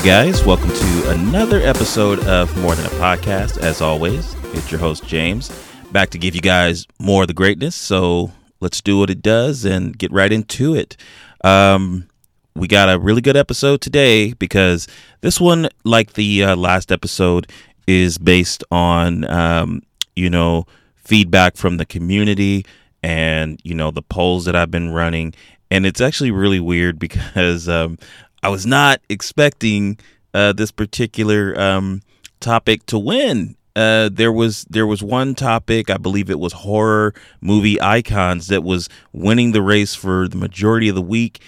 Hey guys, welcome to another episode of More Than a Podcast. As always, it's your host James, back to give you guys more of the greatness. So let's do what it does and get right into it. Um, we got a really good episode today because this one, like the uh, last episode, is based on um, you know feedback from the community and you know the polls that I've been running, and it's actually really weird because um, I was not expecting uh, this particular um, topic to win. Uh, there was there was one topic, I believe it was horror movie icons, that was winning the race for the majority of the week,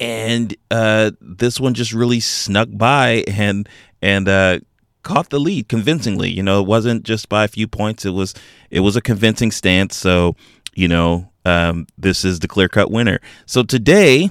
and uh, this one just really snuck by and and uh, caught the lead convincingly. You know, it wasn't just by a few points; it was it was a convincing stance. So, you know, um, this is the clear cut winner. So today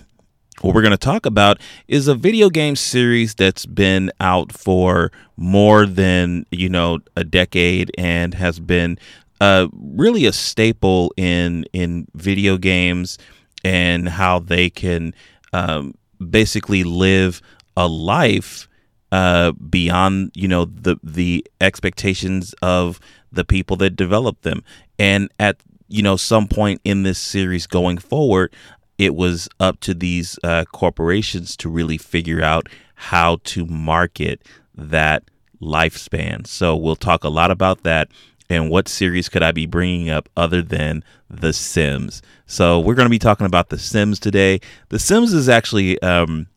what we're going to talk about is a video game series that's been out for more than you know a decade and has been uh, really a staple in in video games and how they can um, basically live a life uh, beyond you know the the expectations of the people that develop them. And at you know some point in this series going forward it was up to these uh, corporations to really figure out how to market that lifespan. So we'll talk a lot about that and what series could I be bringing up other than The Sims. So we're going to be talking about The Sims today. The Sims is actually um,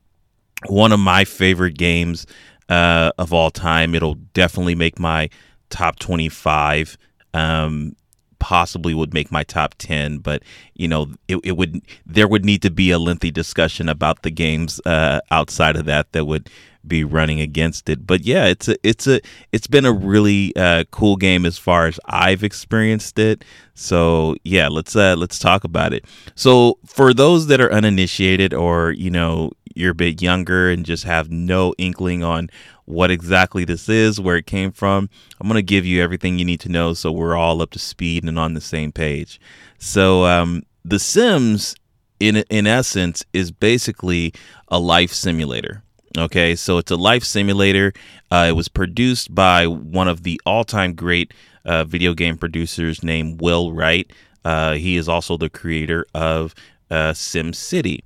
one of my favorite games uh, of all time. It'll definitely make my top 25 um, possibly would make my top 10 but you know it, it would there would need to be a lengthy discussion about the games uh, outside of that that would be running against it. But yeah it's a it's a it's been a really uh, cool game as far as I've experienced it. So yeah let's uh let's talk about it. So for those that are uninitiated or you know you're a bit younger and just have no inkling on what exactly this is, where it came from. I'm going to give you everything you need to know so we're all up to speed and on the same page. So, um, The Sims, in, in essence, is basically a life simulator. Okay, so it's a life simulator. Uh, it was produced by one of the all time great uh, video game producers named Will Wright. Uh, he is also the creator of uh, Sim City.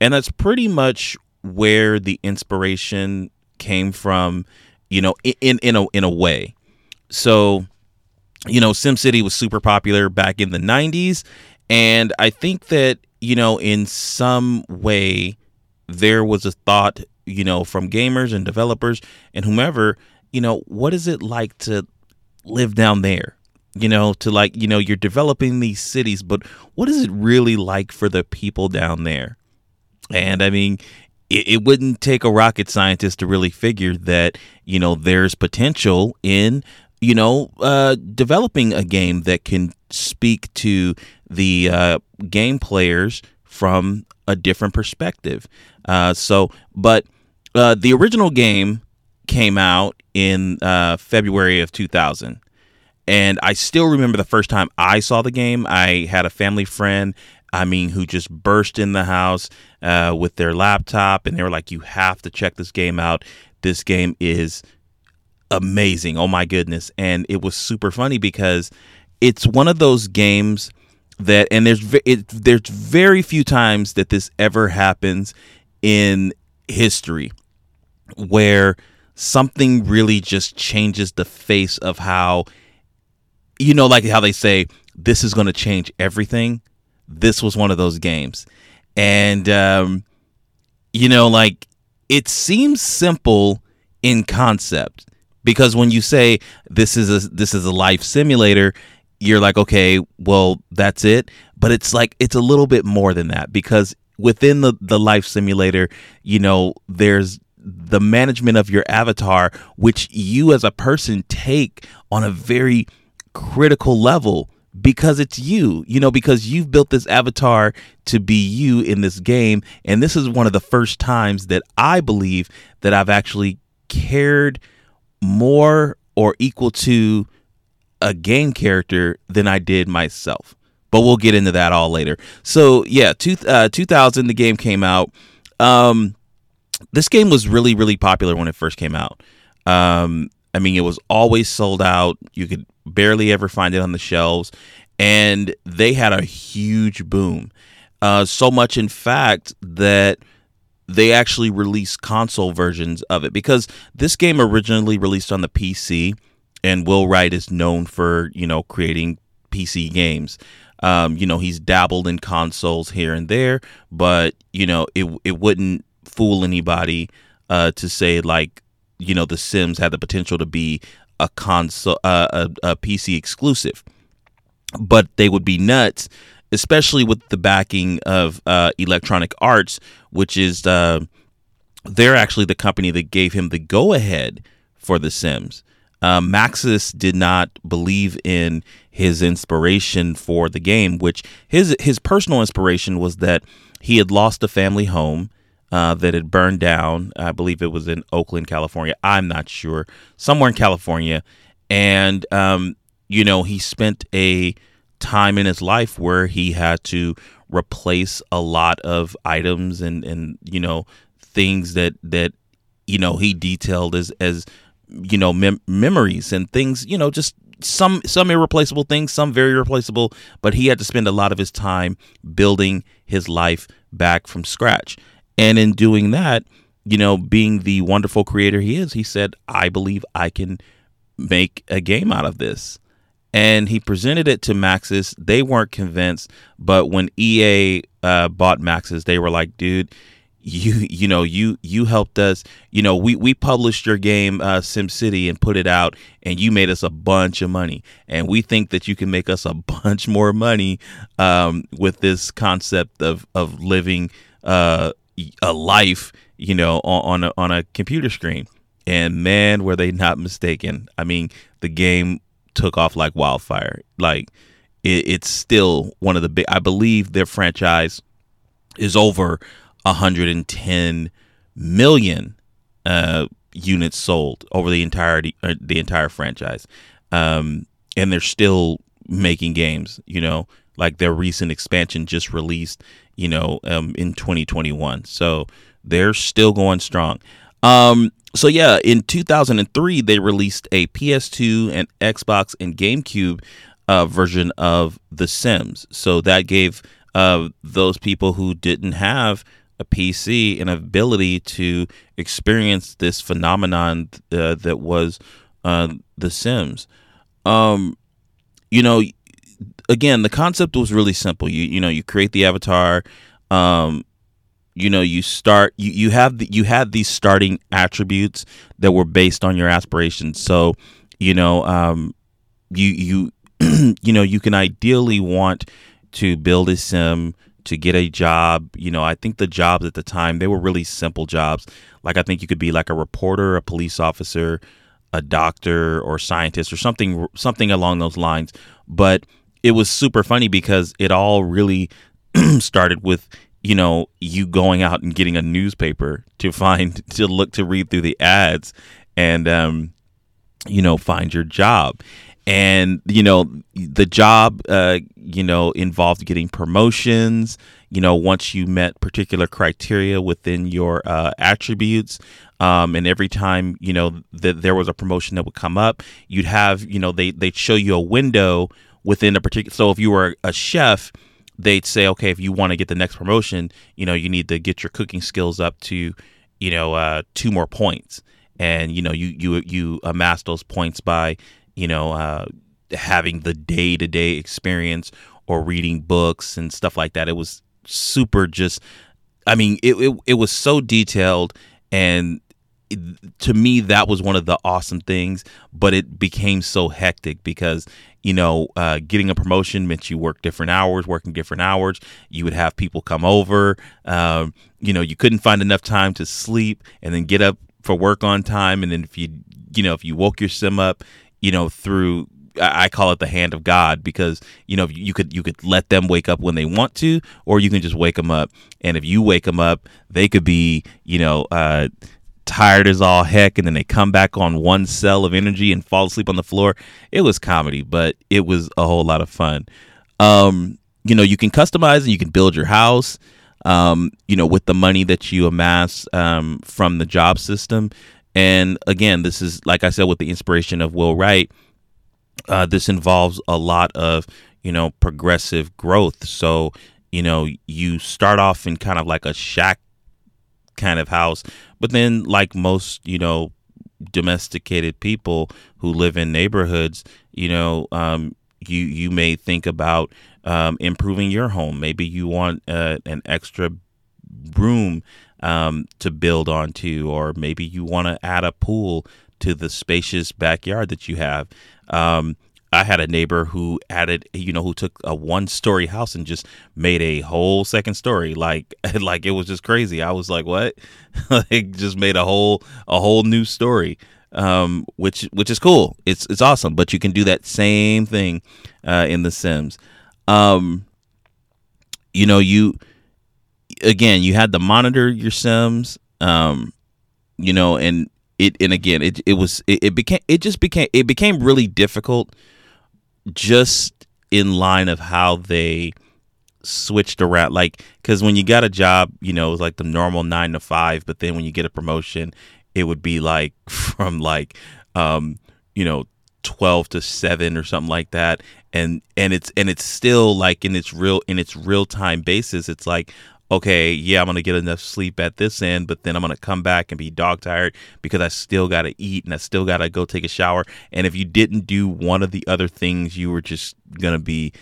And that's pretty much where the inspiration came from, you know, in in a in a way. So, you know, SimCity was super popular back in the 90s and I think that, you know, in some way there was a thought, you know, from gamers and developers and whomever, you know, what is it like to live down there? You know, to like, you know, you're developing these cities, but what is it really like for the people down there? And I mean, it, it wouldn't take a rocket scientist to really figure that you know there's potential in you know uh, developing a game that can speak to the uh, game players from a different perspective. Uh, so, but uh, the original game came out in uh, February of 2000. And I still remember the first time I saw the game. I had a family friend I mean, who just burst in the house uh, with their laptop and they were like, you have to check this game out. This game is amazing. Oh my goodness. And it was super funny because it's one of those games that, and there's, it, there's very few times that this ever happens in history where something really just changes the face of how, you know, like how they say, this is going to change everything this was one of those games. And, um, you know, like it seems simple in concept because when you say this is a this is a life simulator you're like okay well that's it but it's like it's a little bit more than that because within the the life simulator you know there's the management of your avatar which you as a person take on a very critical level because it's you, you know, because you've built this avatar to be you in this game. And this is one of the first times that I believe that I've actually cared more or equal to a game character than I did myself. But we'll get into that all later. So, yeah, two, uh, 2000, the game came out. Um, this game was really, really popular when it first came out. Um, I mean, it was always sold out. You could barely ever find it on the shelves, and they had a huge boom. Uh, so much, in fact, that they actually released console versions of it because this game originally released on the PC, and Will Wright is known for you know creating PC games. Um, you know, he's dabbled in consoles here and there, but you know, it it wouldn't fool anybody uh, to say like you know the Sims had the potential to be a console uh, a, a PC exclusive, but they would be nuts, especially with the backing of uh, Electronic Arts, which is uh, they're actually the company that gave him the go ahead for The Sims. Uh, Maxis did not believe in his inspiration for the game, which his his personal inspiration was that he had lost a family home uh, that had burned down. I believe it was in Oakland, California. I'm not sure, somewhere in California. And, um, you know, he spent a time in his life where he had to replace a lot of items and, and you know, things that, that, you know, he detailed as, as, you know, mem- memories and things, you know, just some some irreplaceable things, some very replaceable, but he had to spend a lot of his time building his life back from scratch. And in doing that, you know, being the wonderful creator he is, he said, I believe I can make a game out of this. And he presented it to Maxis. They weren't convinced, but when EA uh, bought Maxis, they were like, dude, you you know you you helped us you know we we published your game uh SimCity and put it out and you made us a bunch of money and we think that you can make us a bunch more money um with this concept of of living uh a life, you know, on, on a, on a computer screen. And man, were they not mistaken. I mean, the game took off like wildfire. Like it, it's still one of the big. I believe their franchise is over 110 million uh, units sold over the entirety uh, the entire franchise, um, and they're still making games. You know, like their recent expansion just released, you know, um, in 2021. So they're still going strong. Um, so yeah, in 2003 they released a PS2 and Xbox and GameCube uh, version of The Sims. So that gave uh, those people who didn't have a PC an ability to experience this phenomenon uh, that was uh, The Sims. Um, you know, again, the concept was really simple. You you know, you create the avatar. Um, you know, you start. You you have the, you had these starting attributes that were based on your aspirations. So, you know, um, you you you know, you can ideally want to build a sim to get a job. You know, I think the jobs at the time they were really simple jobs. Like I think you could be like a reporter, a police officer, a doctor, or scientist, or something something along those lines. But it was super funny because it all really started with you know you going out and getting a newspaper to find to look to read through the ads and um you know find your job. And you know the job uh you know involved getting promotions. You know once you met particular criteria within your uh, attributes um, and every time you know that there was a promotion that would come up you'd have you know they they'd show you a window within a particular. So if you were a chef, they'd say, okay, if you want to get the next promotion, you know, you need to get your cooking skills up to, you know, uh, two more points, and you know, you you you amass those points by, you know, uh, having the day to day experience or reading books and stuff like that. It was super just. I mean, it, it, it was so detailed and to me that was one of the awesome things but it became so hectic because you know uh, getting a promotion meant you work different hours working different hours you would have people come over um, you know you couldn't find enough time to sleep and then get up for work on time and then if you you know if you woke your sim up you know through I call it the hand of God because you know you could you could let them wake up when they want to, or you can just wake them up. And if you wake them up, they could be you know uh, tired as all heck, and then they come back on one cell of energy and fall asleep on the floor. It was comedy, but it was a whole lot of fun. Um, you know, you can customize and you can build your house. Um, you know, with the money that you amass um, from the job system. And again, this is like I said, with the inspiration of Will Wright uh, this involves a lot of you know progressive growth so you know you start off in kind of like a shack kind of house. But then like most you know domesticated people who live in neighborhoods you know um, you you may think about um, improving your home. Maybe you want uh, an extra room um, to build onto or maybe you want to add a pool to the spacious backyard that you have. Um, I had a neighbor who added, you know, who took a one-story house and just made a whole second story. Like, like it was just crazy. I was like, "What?" like, just made a whole a whole new story, um, which which is cool. It's it's awesome. But you can do that same thing uh, in The Sims. Um, you know, you again, you had to monitor your Sims. Um, you know, and it and again it it was it, it became it just became it became really difficult just in line of how they switched around. Like because when you got a job you know it was like the normal nine to five but then when you get a promotion it would be like from like um you know 12 to 7 or something like that. And and it's and it's still like in its real in its real time basis it's like okay, yeah, I'm gonna get enough sleep at this end, but then I'm gonna come back and be dog tired because I still gotta eat and I still gotta go take a shower. And if you didn't do one of the other things, you were just gonna be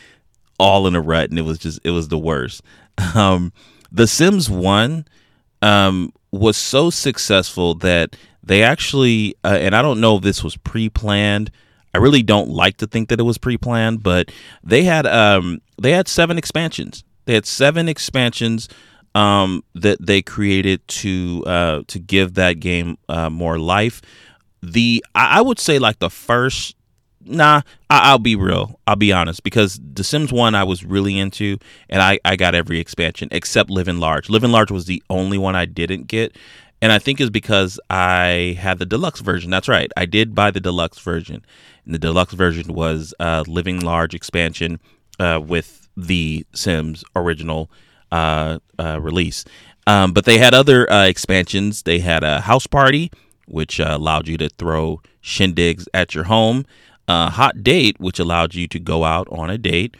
all in a rut, and it was just it was the worst. Um, the Sims One um, was so successful that they actually, uh, and I don't know if this was pre-planned. I really don't like to think that it was pre-planned, but they had um, they had seven expansions they had seven expansions um, that they created to uh, to give that game uh, more life. The I, I would say like the first nah I, will be real. I'll be honest. Because the sims 1 i was really into and I, I got every expansion except living large. Living large was the only one i didn't get. And i think is because i had the deluxe version. That's right. I did buy the deluxe version. And the deluxe version was uh, living large expansion uh, with the Sims original uh, uh, release. Um, but they had other uh, expansions. They had a house party, which uh, allowed you to throw shindigs at your home. Hot date, which allowed you to go out on a date.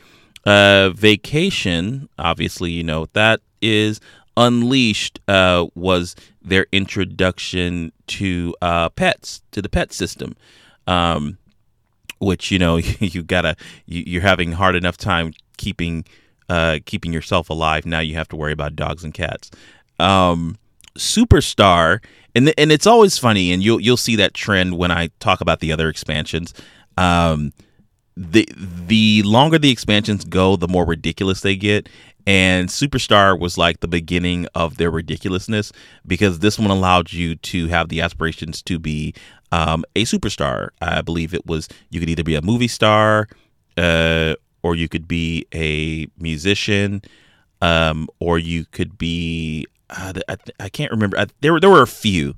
vacation, obviously, you know that is unleashed. Uh, was their introduction to uh, pets to the pet system. Um, which you know you gotta you, are having hard enough time keeping uh, keeping yourself alive. Now you have to worry about dogs and cats. Um, Superstar, and th- and it's always funny, and you'll you'll see that trend when I talk about the other expansions. Um, the the longer the expansions go, the more ridiculous they get. And Superstar was like the beginning of their ridiculousness because this one allowed you to have the aspirations to be um, a superstar. I believe it was you could either be a movie star, uh, or you could be a musician, um, or you could be uh, I, I can't remember. I, there were there were a few,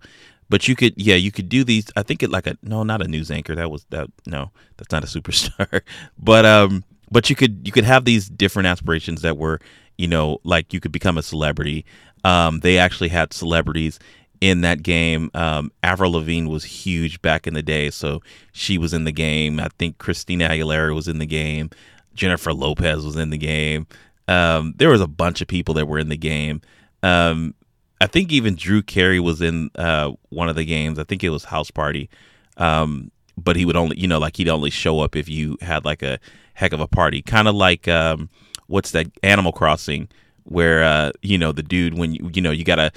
but you could yeah you could do these. I think it like a no not a news anchor that was that no that's not a superstar, but um but you could you could have these different aspirations that were you know like you could become a celebrity. Um, they actually had celebrities in that game. Um, Avril Lavigne was huge back in the day, so she was in the game. I think Christina Aguilera was in the game. Jennifer Lopez was in the game. Um, there was a bunch of people that were in the game. Um, I think even Drew Carey was in uh, one of the games. I think it was House Party. Um, but he would only, you know, like he'd only show up if you had like a heck of a party. Kind of like um, what's that Animal Crossing, where uh, you know the dude when you you know you gotta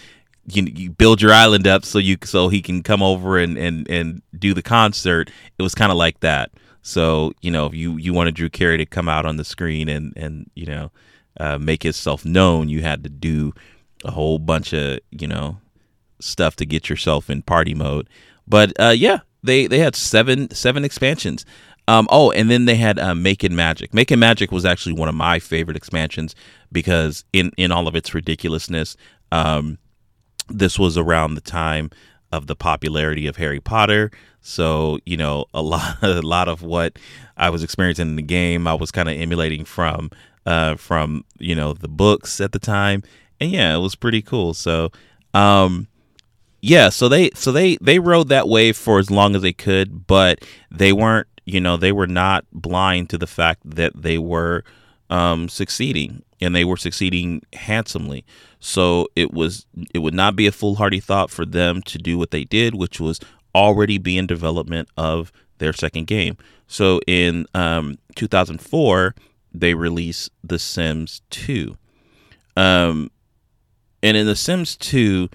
you, you build your island up so you so he can come over and and and do the concert. It was kind of like that. So you know, if you you wanted Drew Carey to come out on the screen and and you know uh, make himself known, you had to do a whole bunch of you know stuff to get yourself in party mode. But uh, yeah, they they had seven seven expansions. Um, oh, and then they had uh, Making Magic. Making Magic was actually one of my favorite expansions because in in all of its ridiculousness, um, this was around the time of the popularity of Harry Potter. So you know, a lot a lot of what I was experiencing in the game, I was kind of emulating from uh, from you know the books at the time, and yeah, it was pretty cool. So. Um, yeah, so they so they they rode that wave for as long as they could, but they weren't you know they were not blind to the fact that they were um, succeeding and they were succeeding handsomely. So it was it would not be a foolhardy thought for them to do what they did, which was already be in development of their second game. So in um, 2004, they released The Sims 2. Um, and in The Sims 2,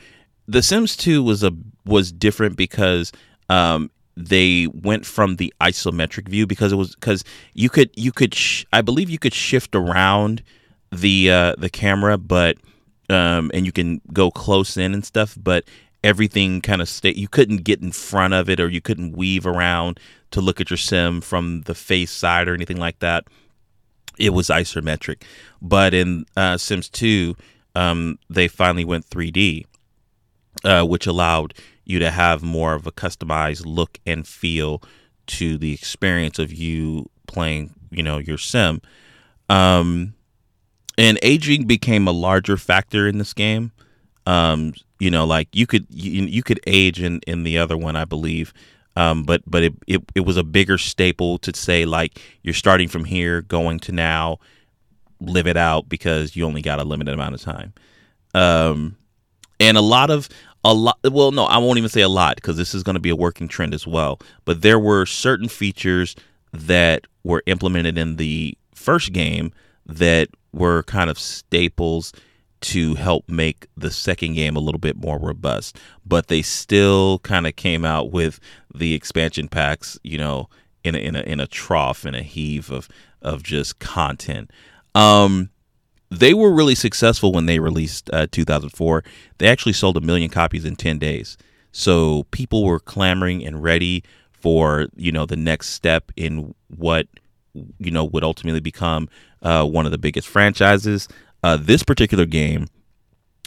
The Sims 2 was a was different because um, they went from the isometric view because it was because you could you could sh- I believe you could shift around the uh, the camera, but um, and you can go close in and stuff, but everything kind of stay. You couldn't get in front of it, or you couldn't weave around to look at your sim from the face side or anything like that. It was isometric, but in uh, Sims Two, um, they finally went 3D, uh, which allowed you to have more of a customized look and feel to the experience of you playing, you know, your sim. Um, and aging became a larger factor in this game. Um, you know, like you could you, you could age in in the other one, I believe. Um, but but it, it it was a bigger staple to say like you're starting from here, going to now, live it out because you only got a limited amount of time. Um, and a lot of a lot well no i won't even say a lot because this is going to be a working trend as well. But there were certain features that were implemented in the first game that were kind of staples to help make the second game a little bit more robust. But they still kind of came out with the expansion packs you know in a, in a in a trough in a heave of of just content. Um they were really successful when they released uh, 2004. They actually sold a million copies in 10 days. So people were clamoring and ready for you know the next step in what you know would ultimately become uh, one of the biggest franchises. Uh, this particular game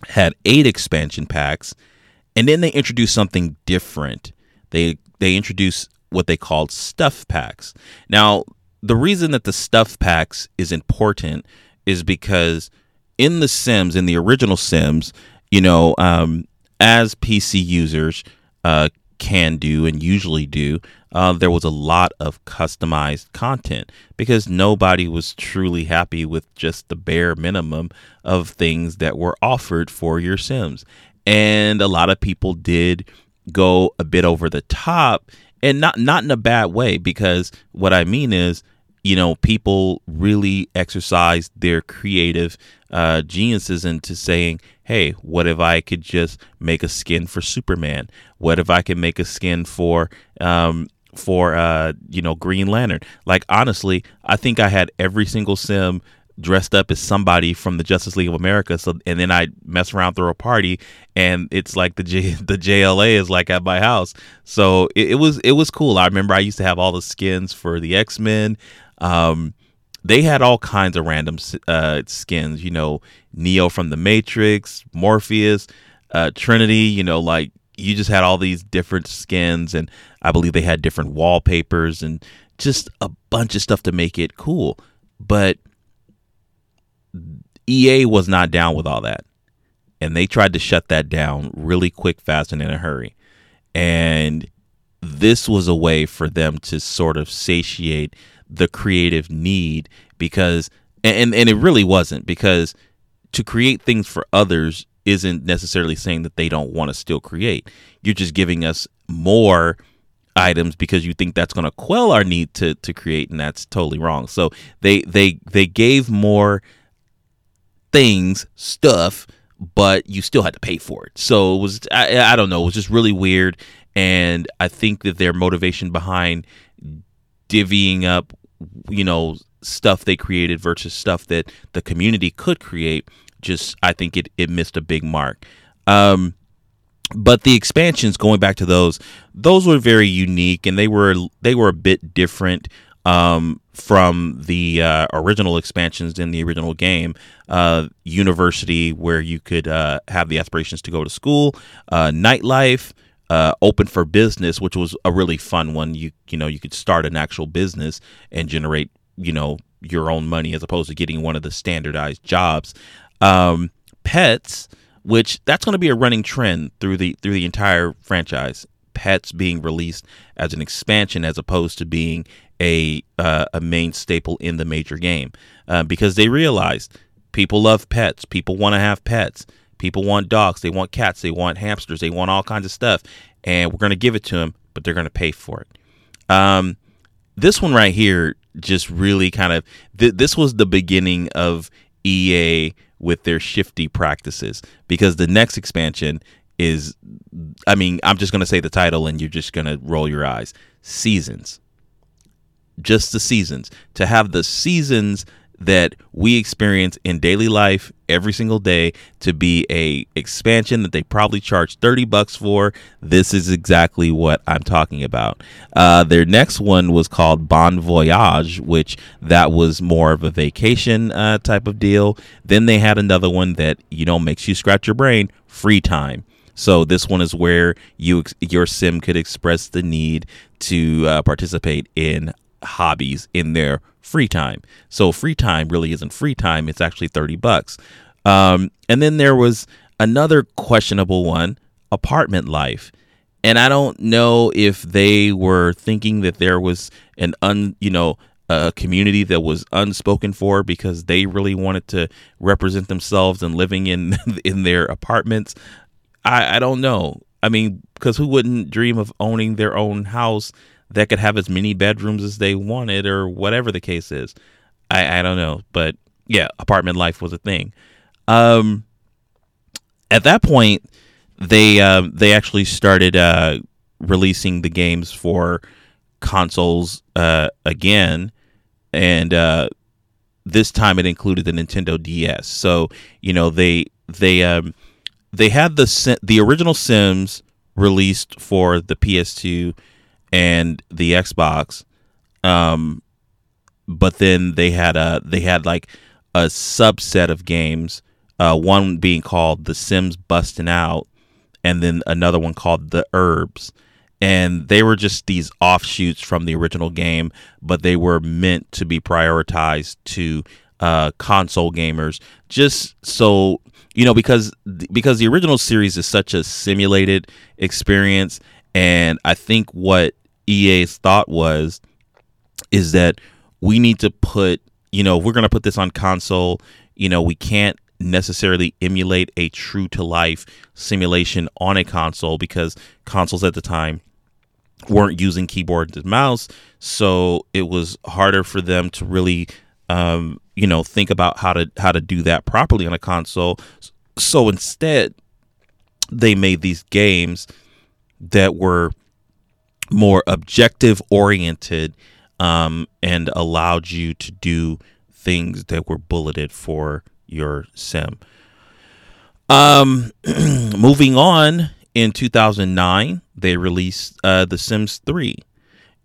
had eight expansion packs, and then they introduced something different. They they introduced what they called stuff packs. Now, the reason that the stuff packs is important is because in the Sims, in the original Sims, you know, um, as PC users uh, can do and usually do, uh, there was a lot of customized content because nobody was truly happy with just the bare minimum of things that were offered for your Sims. And a lot of people did go a bit over the top and not not in a bad way because what I mean is you know, people really exercise their creative uh, geniuses into saying, hey, what if I could just make a skin for Superman? What if I could make a skin for, um, for uh, you know, Green Lantern? Like, honestly, I think I had every single sim dressed up as somebody from the Justice League of America. So, and then I mess around through a party, and it's like the J, the JLA is like at my house. So it, it was it was cool. I remember I used to have all the skins for the X Men. Um, they had all kinds of random uh, skins, you know, Neo from the Matrix, Morpheus, uh, Trinity, you know, like you just had all these different skins, and I believe they had different wallpapers and just a bunch of stuff to make it cool. But EA was not down with all that. And they tried to shut that down really quick, fast, and in a hurry. And this was a way for them to sort of satiate the creative need because and and it really wasn't because to create things for others isn't necessarily saying that they don't want to still create. You're just giving us more items because you think that's going to quell our need to to create and that's totally wrong. So they they they gave more things, stuff, but you still had to pay for it. So it was I, I don't know, it was just really weird and I think that their motivation behind divvying up you know stuff they created versus stuff that the community could create just i think it, it missed a big mark um, but the expansions going back to those those were very unique and they were they were a bit different um, from the uh, original expansions in the original game. Uh, university, where you could uh, have the aspirations to go to school, uh, nightlife, uh, open for business, which was a really fun one. You you know you could start an actual business and generate you know your own money as opposed to getting one of the standardized jobs. Um, pets, which that's going to be a running trend through the through the entire franchise. Pets being released as an expansion as opposed to being a uh, a main staple in the major game uh, because they realized people love pets. People want to have pets. People want dogs. They want cats. They want hamsters. They want all kinds of stuff, and we're going to give it to them, but they're going to pay for it. Um, this one right here just really kind of th- this was the beginning of EA with their shifty practices because the next expansion is I mean, I'm just going to say the title and you're just going to roll your eyes. Seasons. Just the seasons. To have the seasons that we experience in daily life every single day to be a expansion that they probably charge 30 bucks for. This is exactly what i'm talking about. Uh, their next one was called bon voyage which that was more of a vacation uh, type of deal. Then they had another one that you know makes you scratch your brain free time. So this one is where you your sim could express the need to uh, participate in hobbies in their free time. So free time really isn't free time; it's actually thirty bucks. Um, and then there was another questionable one, apartment life. And I don't know if they were thinking that there was an un, you know, a community that was unspoken for because they really wanted to represent themselves and living in in their apartments. I, I don't know. I mean, because who wouldn't dream of owning their own house that could have as many bedrooms as they wanted or whatever the case is. I, I don't know, but yeah, apartment life was a thing. Um, at that point, they uh, they actually started uh, releasing the games for consoles uh, again, and uh, this time it included the Nintendo DS. So you know they they um, they had the the original Sims released for the PS2 and the Xbox. Um, but then they had a they had like a subset of games. Uh, one being called The Sims Busting Out, and then another one called The Urbz. And they were just these offshoots from the original game, but they were meant to be prioritized to uh, console gamers, just so you know, because because the original series is such a simulated experience, and I think what EA's thought was is that we need to put, you know, we're going to put this on console, you know, we can't necessarily emulate a true to life simulation on a console because consoles at the time weren't using keyboard and mouse. So it was harder for them to really um, you know think about how to how to do that properly on a console. So instead they made these games that were more objective oriented um, and allowed you to do things that were bulleted for your sim. Um, moving on, in 2009, they released uh, The Sims 3.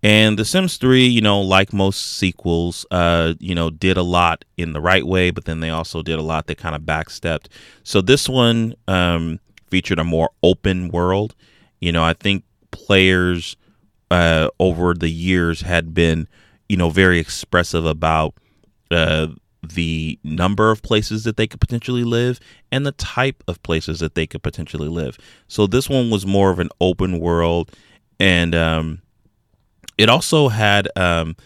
And The Sims 3, you know, like most sequels, uh, you know, did a lot in the right way, but then they also did a lot that kind of backstepped. So this one um, featured a more open world. You know, I think players uh, over the years had been, you know, very expressive about uh, the number of places that they could potentially live and the type of places that they could potentially live. So this one was more of an open world, and um, it also had um,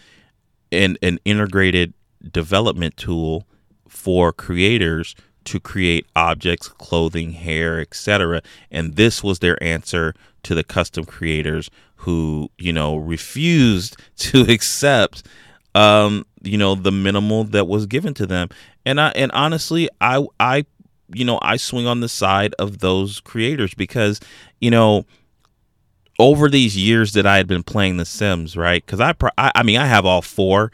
an an integrated development tool for creators to create objects, clothing, hair, etc. And this was their answer to the custom creators who, you know, refused to accept um, you know, the minimal that was given to them. And I and honestly, I I you know, I swing on the side of those creators because, you know, over these years that I had been playing The Sims, right? Because I, I, I mean, I have all four,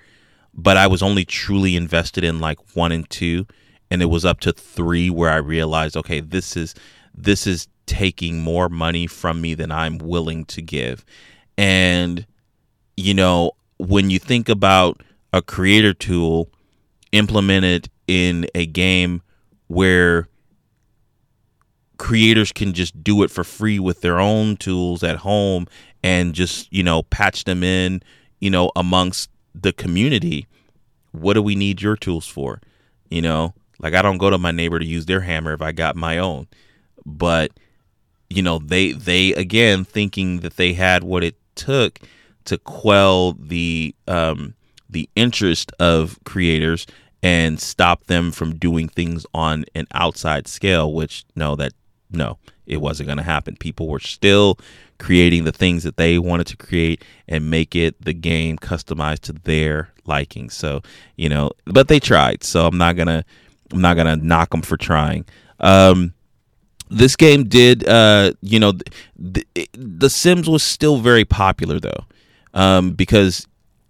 but I was only truly invested in like one and two, and it was up to three where I realized, okay, this is this is taking more money from me than I'm willing to give. And, you know, when you think about a creator tool implemented in a game where creators can just do it for free with their own tools at home and just you know patch them in you know amongst the community what do we need your tools for you know like i don't go to my neighbor to use their hammer if i got my own but you know they they again thinking that they had what it took to quell the um the interest of creators and stop them from doing things on an outside scale which no that no, it wasn't going to happen. People were still creating the things that they wanted to create and make it the game customized to their liking. So, you know, but they tried. So I'm not going to I'm not going to knock them for trying. Um this game did uh you know the, the Sims was still very popular though. Um because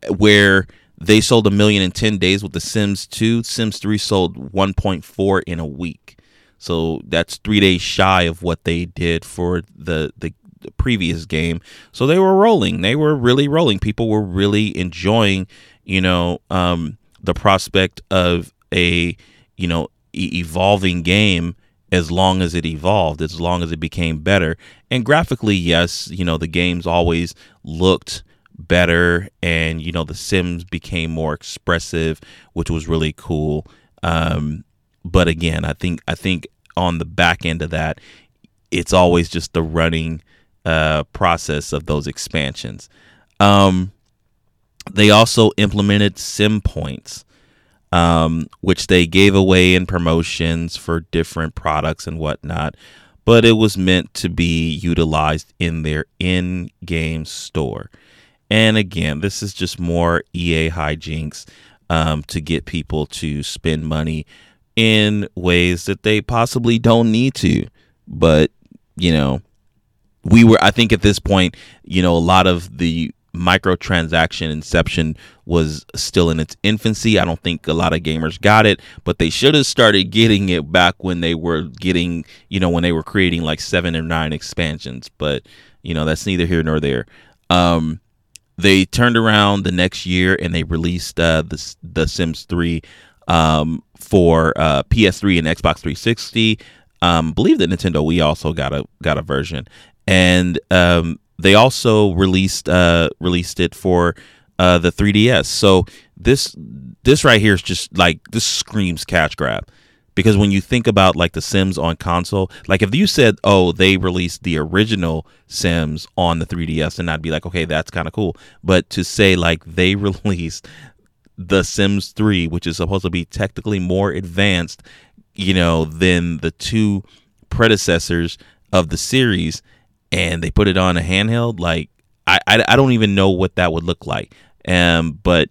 where they sold a million in 10 days with the Sims 2, Sims 3 sold 1.4 in a week. So that's three days shy of what they did for the, the, previous game. So they were rolling. They were really rolling. People were really enjoying, you know, um, the prospect of a, you know, e- evolving game as long as it evolved, as long as it became better. And graphically, yes, you know, the games always looked better and you know the sims became more expressive which was really cool um but again, I think I think on the back end of that, it's always just the running uh, process of those expansions. Um, they also implemented sim points, um, which they gave away in promotions for different products and whatnot, but it was meant to be utilized in their in game store. And again, this is just more EA hijinks um, to get people to spend money in ways that they possibly don't need to. But, you know, we were, I think at this point, you know, a lot of the microtransaction inception was still in its infancy. I don't think a lot of gamers got it, but they should have started getting it back when they were getting, you know, when they were creating like seven or nine expansions. But, you know, that's neither here nor there. Um, they turned around the next year and they released uh, the the Sims 3 um, for uh, PS3 and Xbox 360. Um, believe that Nintendo Wii also got a got a version, and um, they also released uh, released it for uh, the 3DS. So this this right here is just like this screams cash grab because when you think about like the Sims on console, like if you said, "Oh, they released the original Sims on the 3DS," and I'd be like, "Okay, that's kind of cool." But to say like they released the Sims 3, which is supposed to be technically more advanced, you know, than the two predecessors of the series, and they put it on a handheld. Like, I, I, I don't even know what that would look like. Um, but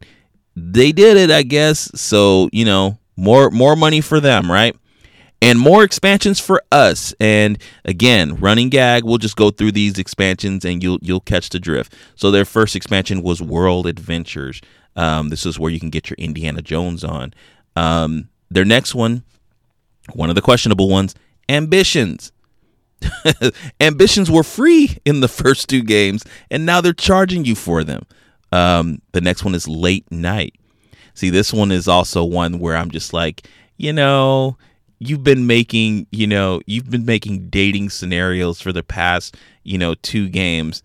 they did it, I guess. So you know, more more money for them, right? and more expansions for us. And again, running gag, we'll just go through these expansions and you'll you'll catch the drift. So their first expansion was World Adventures. Um, this is where you can get your Indiana Jones on. Um, their next one, one of the questionable ones, Ambitions. Ambitions were free in the first two games, and now they're charging you for them. Um, the next one is Late Night. See, this one is also one where I'm just like, you know, you've been making, you know, you've been making dating scenarios for the past, you know, two games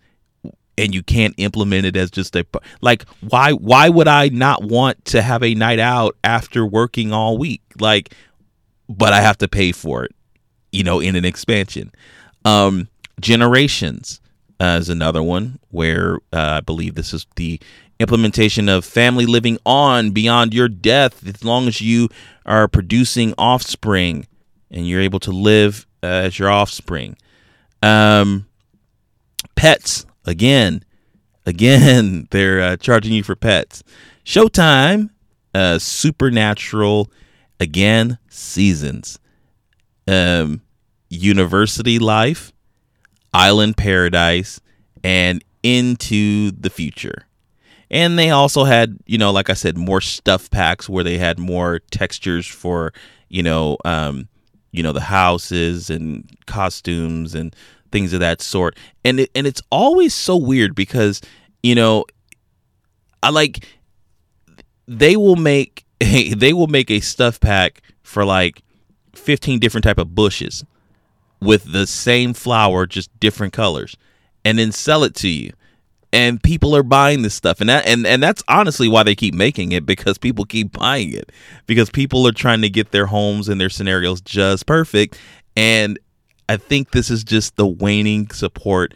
and you can't implement it as just a like why why would I not want to have a night out after working all week like but I have to pay for it you know in an expansion um generations uh, is another one where uh, I believe this is the implementation of family living on beyond your death as long as you are producing offspring and you're able to live uh, as your offspring um pets again, again, they're uh, charging you for pets. Showtime, uh, Supernatural, again, seasons. Um, University Life, Island Paradise, and Into the Future. And they also had, you know, like I said, more stuff packs where they had more textures for, you know, um, you know, the houses and costumes and things of that sort. And it, and it's always so weird because you know I like they will make a, they will make a stuff pack for like 15 different type of bushes with the same flower just different colors and then sell it to you. And people are buying this stuff. And that and, and that's honestly why they keep making it because people keep buying it. Because people are trying to get their homes and their scenarios just perfect. And i think this is just the waning support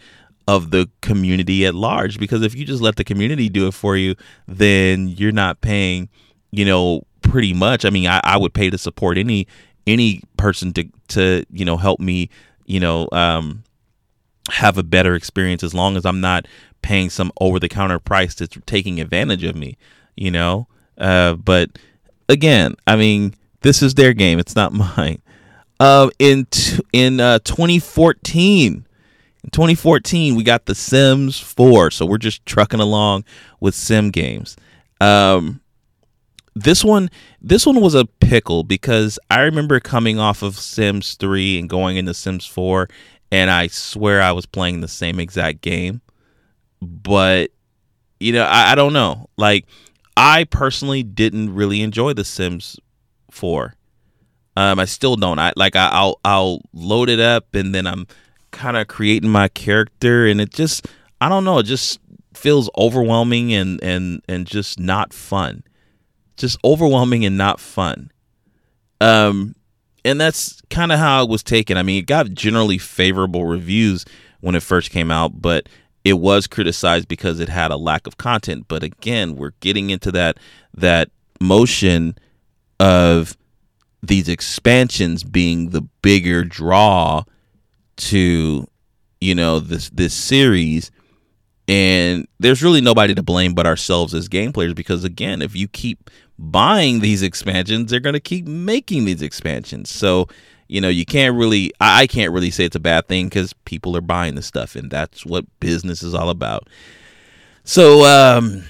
of the community at large. Because if you just let the community do it for you then you're not paying you know pretty much. I mean i, I would pay to support any any person to to you know help me you know um have a better experience as long as i'm not paying some over the counter price that's taking advantage of me you know? Uh but again i mean this is their game. It's not mine. Uh in t- in uh 2014 in 2014, we got The Sims 4, so we're just trucking along with sim games. Um, this one, this one was a pickle because I remember coming off of Sims 3 and going into Sims 4, and I swear I was playing the same exact game. But you know, I, I don't know. Like, I personally didn't really enjoy The Sims 4. Um, I still don't. I like I, I'll I'll load it up and then I'm kind of creating my character and it just I don't know, it just feels overwhelming and and and just not fun. Just overwhelming and not fun. Um and that's kind of how it was taken. I mean, it got generally favorable reviews when it first came out, but it was criticized because it had a lack of content. But again, we're getting into that that motion of these expansions being the bigger draw to you know this this series and there's really nobody to blame but ourselves as game players because again if you keep buying these expansions they're going to keep making these expansions so you know you can't really i can't really say it's a bad thing because people are buying the stuff and that's what business is all about so um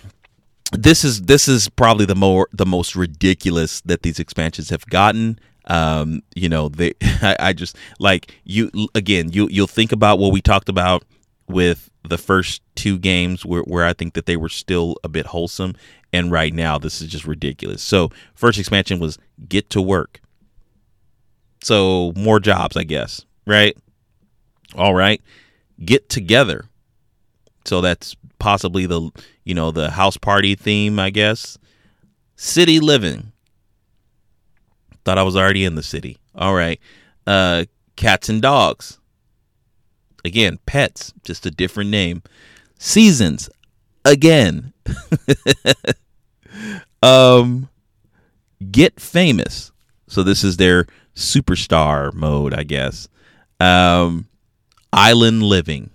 this is this is probably the more the most ridiculous that these expansions have gotten um, you know, they I, I just like you again. You you'll think about what we talked about with the first two games where, where I think that they were still a bit wholesome. And right now, this is just ridiculous. So, first expansion was get to work. So, more jobs, I guess, right? All right. Get together. So, that's possibly the, you know, the house party theme, I guess. City living. Thought I was already in the city. All right. Uh, cats and dogs. Again, pets, just a different name. Seasons. Again. um, get famous. So this is their superstar mode, I guess. Um, island living.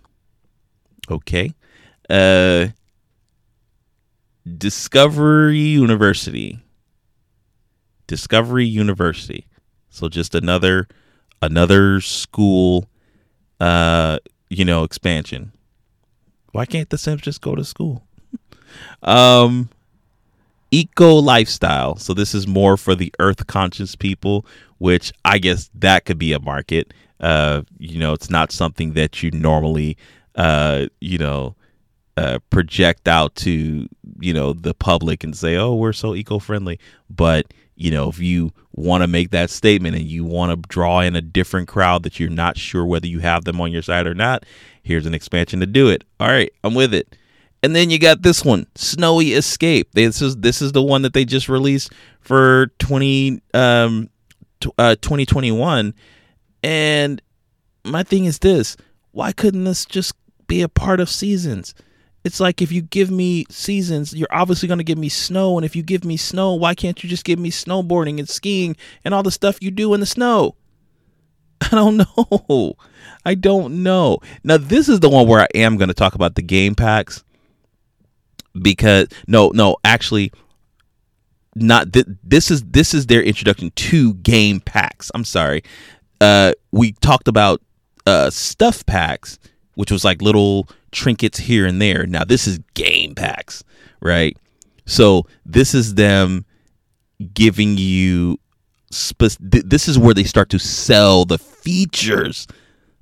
Okay. Uh, Discovery University. Discovery University. So just another another school uh you know expansion. Why can't the Sims just go to school? um eco lifestyle. So this is more for the earth conscious people, which I guess that could be a market. Uh you know, it's not something that you normally uh you know uh, project out to you know the public and say oh we're so eco-friendly but you know, if you want to make that statement and you want to draw in a different crowd that you're not sure whether you have them on your side or not, here's an expansion to do it. All right, I'm with it. And then you got this one, Snowy Escape. This is this is the one that they just released for 20 um uh 2021 and my thing is this, why couldn't this just be a part of seasons? It's like if you give me seasons, you're obviously going to give me snow. And if you give me snow, why can't you just give me snowboarding and skiing and all the stuff you do in the snow? I don't know. I don't know. Now, this is the one where I am going to talk about the game packs because no, no, actually, not th- this is this is their introduction to game packs. I'm sorry. Uh, we talked about uh, stuff packs, which was like little trinkets here and there. Now this is game packs, right? So this is them giving you spe- this is where they start to sell the features.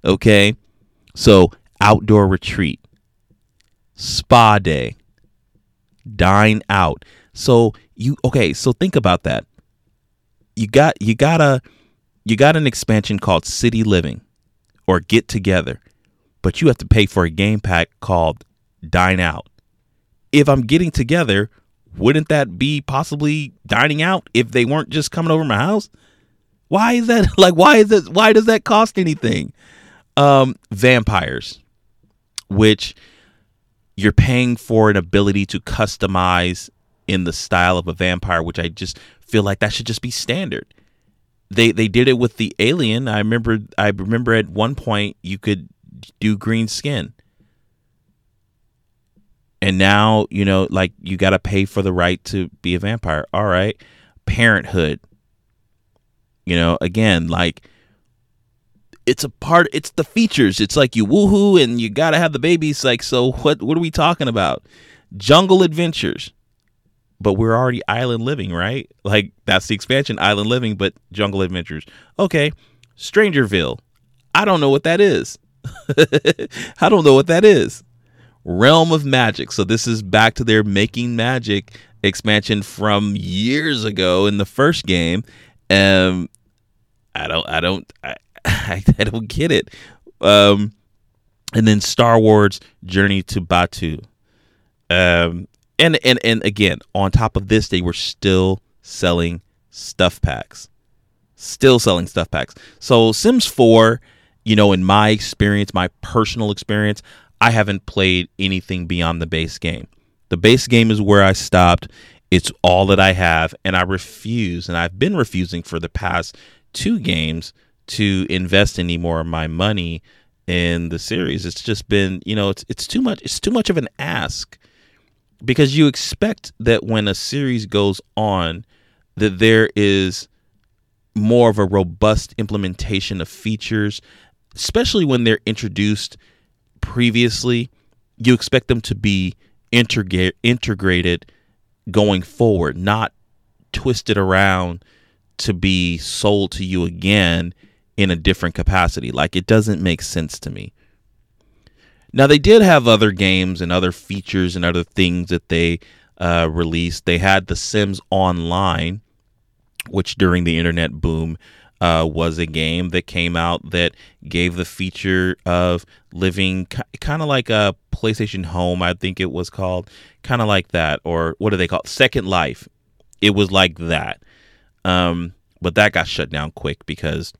Okay? So outdoor retreat, spa day, Dine out. So you okay, so think about that. You got you got a you got an expansion called City Living or Get Together, but you have to pay for a game pack called Dine Out. If I'm getting together, wouldn't that be possibly dining out if they weren't just coming over my house? Why is that like why is it why does that cost anything? Um vampires, which you're paying for an ability to customize in the style of a vampire, which I just feel like that should just be standard. They they did it with the alien. I remember I remember at one point you could do green skin. And now, you know, like you got to pay for the right to be a vampire. All right. Parenthood. You know, again, like it's a part it's the features. It's like you woohoo and you gotta have the babies. Like so what what are we talking about? Jungle adventures. But we're already island living right? Like that's the expansion island living but jungle adventures. Okay. Strangerville. I don't know what that is i don't know what that is realm of magic so this is back to their making magic expansion from years ago in the first game um i don't i don't I, I, don't get it. Um, and then Star Wars Journey to Batuu. Um, and and and again, on top of this, they were still selling stuff packs. Still selling stuff packs. So Sims 4, you know, in my experience, my personal experience, I haven't played anything beyond the base game. The base game is where I stopped. It's all that I have, and I refuse, and I've been refusing for the past two games to invest any more of my money in the series. It's just been, you know, it's it's too much. It's too much of an ask because you expect that when a series goes on, that there is more of a robust implementation of features, especially when they're introduced previously. You expect them to be integrate integrated going forward, not twisted around to be sold to you again in a different capacity. Like it doesn't make sense to me. Now they did have other games and other features and other things that they uh, released. They had The Sims Online, which during the internet boom uh, was a game that came out that gave the feature of living kind of like a PlayStation Home, I think it was called, kind of like that, or what do they call it? Second Life. It was like that. Um, but that got shut down quick because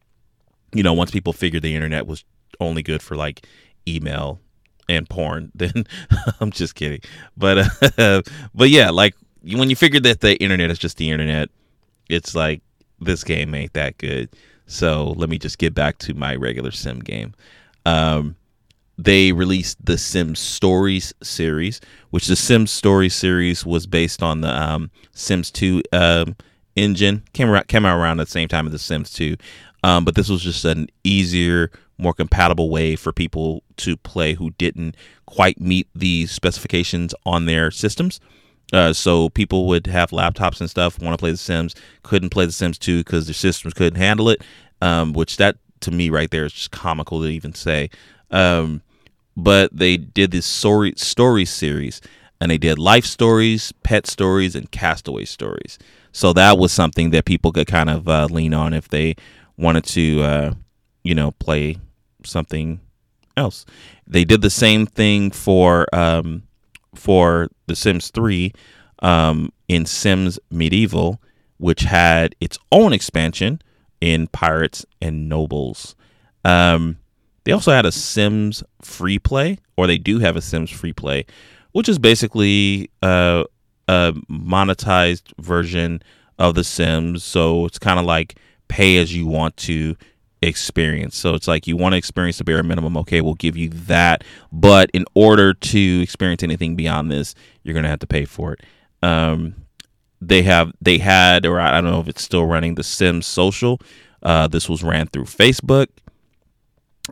you know, once people figured the internet was only good for like email and porn, then I'm just kidding. But uh, but yeah, like when you figured that the internet is just the internet, it's like this game ain't that good. So let me just get back to my regular sim game. Um, they released the Sims Stories series, which the Sims Stories series was based on the um, Sims 2 um, engine. Came around, came out around at the same time as the Sims 2. Um, but this was just an easier, more compatible way for people to play who didn't quite meet the specifications on their systems. Uh, so people would have laptops and stuff, want to play The Sims, couldn't play The Sims 2 because their systems couldn't handle it. Um, which that to me right there is just comical to even say. Um, but they did this story story series, and they did life stories, pet stories, and castaway stories. So that was something that people could kind of uh, lean on if they wanted to, uh, you know, play something else. They did the same thing for um, for The Sims 3 um, in Sims Medieval, which had its own expansion in Pirates and Nobles. Um, they also had a Sims free play, or they do have a Sims free play, which is basically uh, a monetized version of The Sims. So it's kind of like pay as you want to experience. So it's like you want to experience the bare minimum. Okay, we'll give you that. But in order to experience anything beyond this, you're going to have to pay for it. Um, they have, they had, or I don't know if it's still running, the Sims Social. Uh, this was ran through Facebook.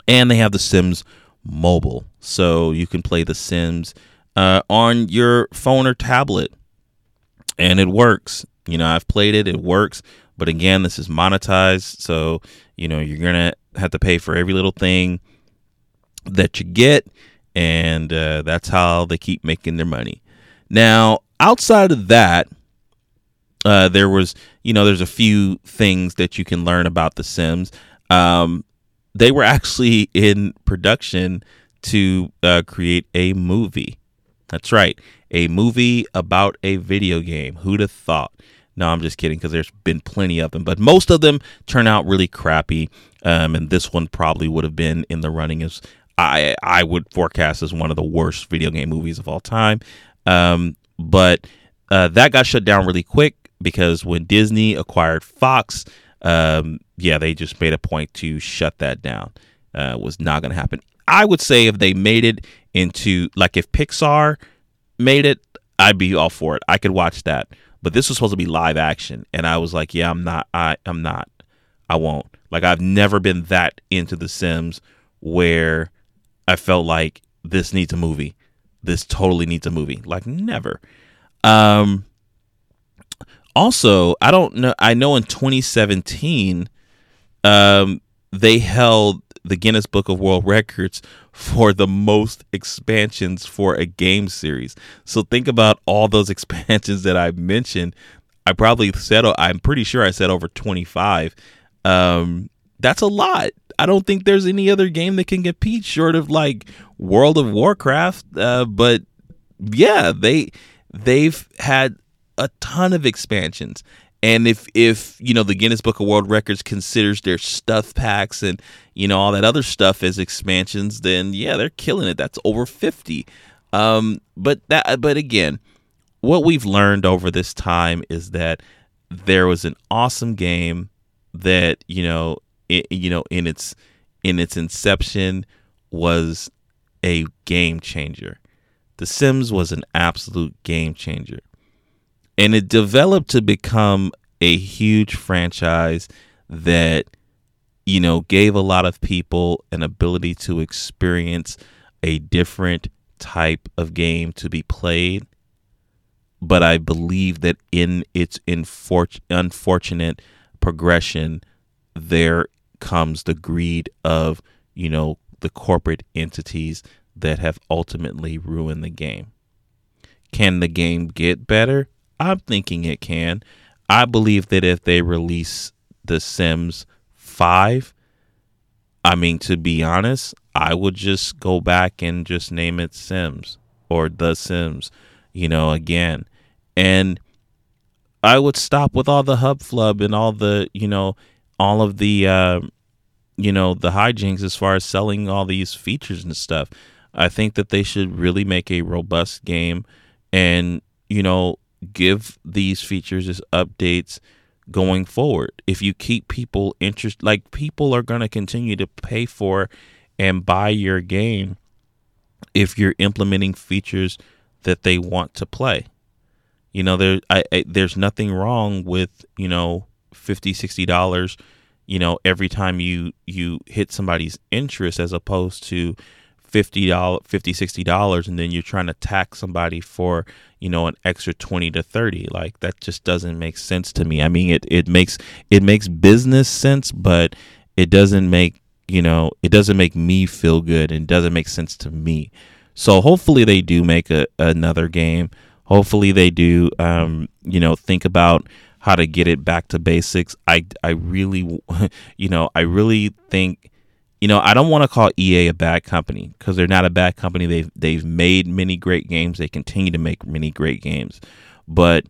And they have the Sims Mobile. So you can play the Sims uh, on your phone or tablet. And it works. You know, I've played it, it works. But again, this is monetized, so you know you're gonna have to pay for every little thing that you get, and uh, that's how they keep making their money. Now, outside of that, uh, there was, you know, there's a few things that you can learn about The Sims. Um, they were actually in production to uh, create a movie. That's right, a movie about a video game. Who'd have thought? No, I'm just kidding because there's been plenty of them, but most of them turn out really crappy. Um, and this one probably would have been in the running as I I would forecast as one of the worst video game movies of all time. Um, but uh, that got shut down really quick because when Disney acquired Fox, um, yeah, they just made a point to shut that down. Uh, was not going to happen. I would say if they made it into like if Pixar made it, I'd be all for it. I could watch that. But this was supposed to be live action, and I was like, yeah, I'm not. I I'm not. I won't. Like I've never been that into The Sims where I felt like this needs a movie. This totally needs a movie. Like never. Um also, I don't know I know in 2017 um they held the Guinness Book of World Records for the most expansions for a game series. So think about all those expansions that I mentioned. I probably said I'm pretty sure I said over 25. Um that's a lot. I don't think there's any other game that can compete short of like World of Warcraft. Uh, but yeah, they they've had a ton of expansions. And if if you know the Guinness Book of World Records considers their stuff packs and you know all that other stuff as expansions, then yeah, they're killing it. That's over fifty. Um, but that but again, what we've learned over this time is that there was an awesome game that you know it, you know in its in its inception was a game changer. The Sims was an absolute game changer. And it developed to become a huge franchise that you know gave a lot of people an ability to experience a different type of game to be played but i believe that in its infor- unfortunate progression there comes the greed of, you know, the corporate entities that have ultimately ruined the game. Can the game get better? I'm thinking it can. I believe that if they release The Sims 5, I mean, to be honest, I would just go back and just name it Sims or The Sims, you know, again. And I would stop with all the hub flub and all the, you know, all of the uh, you know the hijinks as far as selling all these features and stuff. I think that they should really make a robust game and you know give these features as updates going forward. If you keep people interested, like people are going to continue to pay for and buy your game if you're implementing features that they want to play. You know, there I, I, there's nothing wrong with you know 50 60 dollars you know every time you you hit somebody's interest as opposed to 50 dollars, fifty sixty dollars and then you're trying to tax somebody for you know an extra 20 to 30 like that just doesn't make sense to me. I mean it it makes it makes business sense but it doesn't make you know it doesn't make me feel good and doesn't make sense to me. So hopefully they do make a, another game. Hopefully they do um you know think about how to get it back to basics. I I really you know, I really think you know, I don't want to call EA a bad company because they're not a bad company. They've they've made many great games. They continue to make many great games. But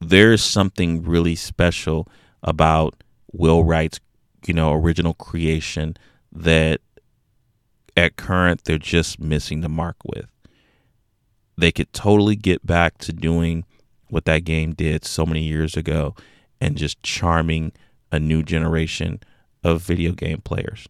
there's something really special about Will Wright's, you know, original creation that at current they're just missing the mark with. They could totally get back to doing what that game did so many years ago and just charming a new generation of video game players.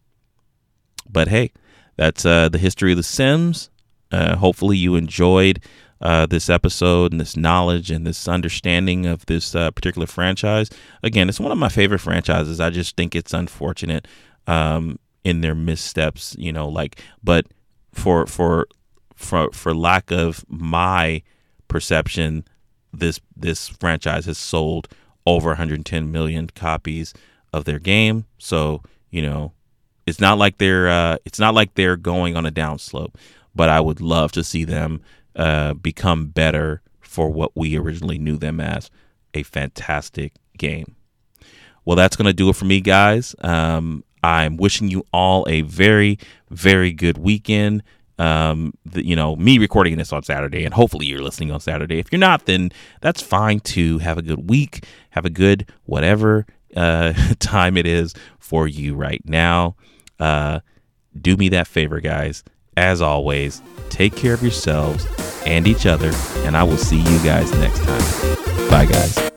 But hey, that's uh, the history of The Sims. Uh, hopefully, you enjoyed uh, this episode and this knowledge and this understanding of this uh, particular franchise. Again, it's one of my favorite franchises. I just think it's unfortunate um, in their missteps, you know, like, but for for for for lack of my perception this this franchise has sold over 110 million copies of their game. So you know, it's not like they're uh, it's not like they're going on a downslope. But I would love to see them uh, become better for what we originally knew them as a fantastic game. Well, that's going to do it for me, guys. Um, I'm wishing you all a very, very good weekend. Um, the, you know, me recording this on Saturday, and hopefully you're listening on Saturday. If you're not, then that's fine too. Have a good week. Have a good whatever uh, time it is for you right now. Uh, do me that favor, guys. As always, take care of yourselves and each other, and I will see you guys next time. Bye, guys.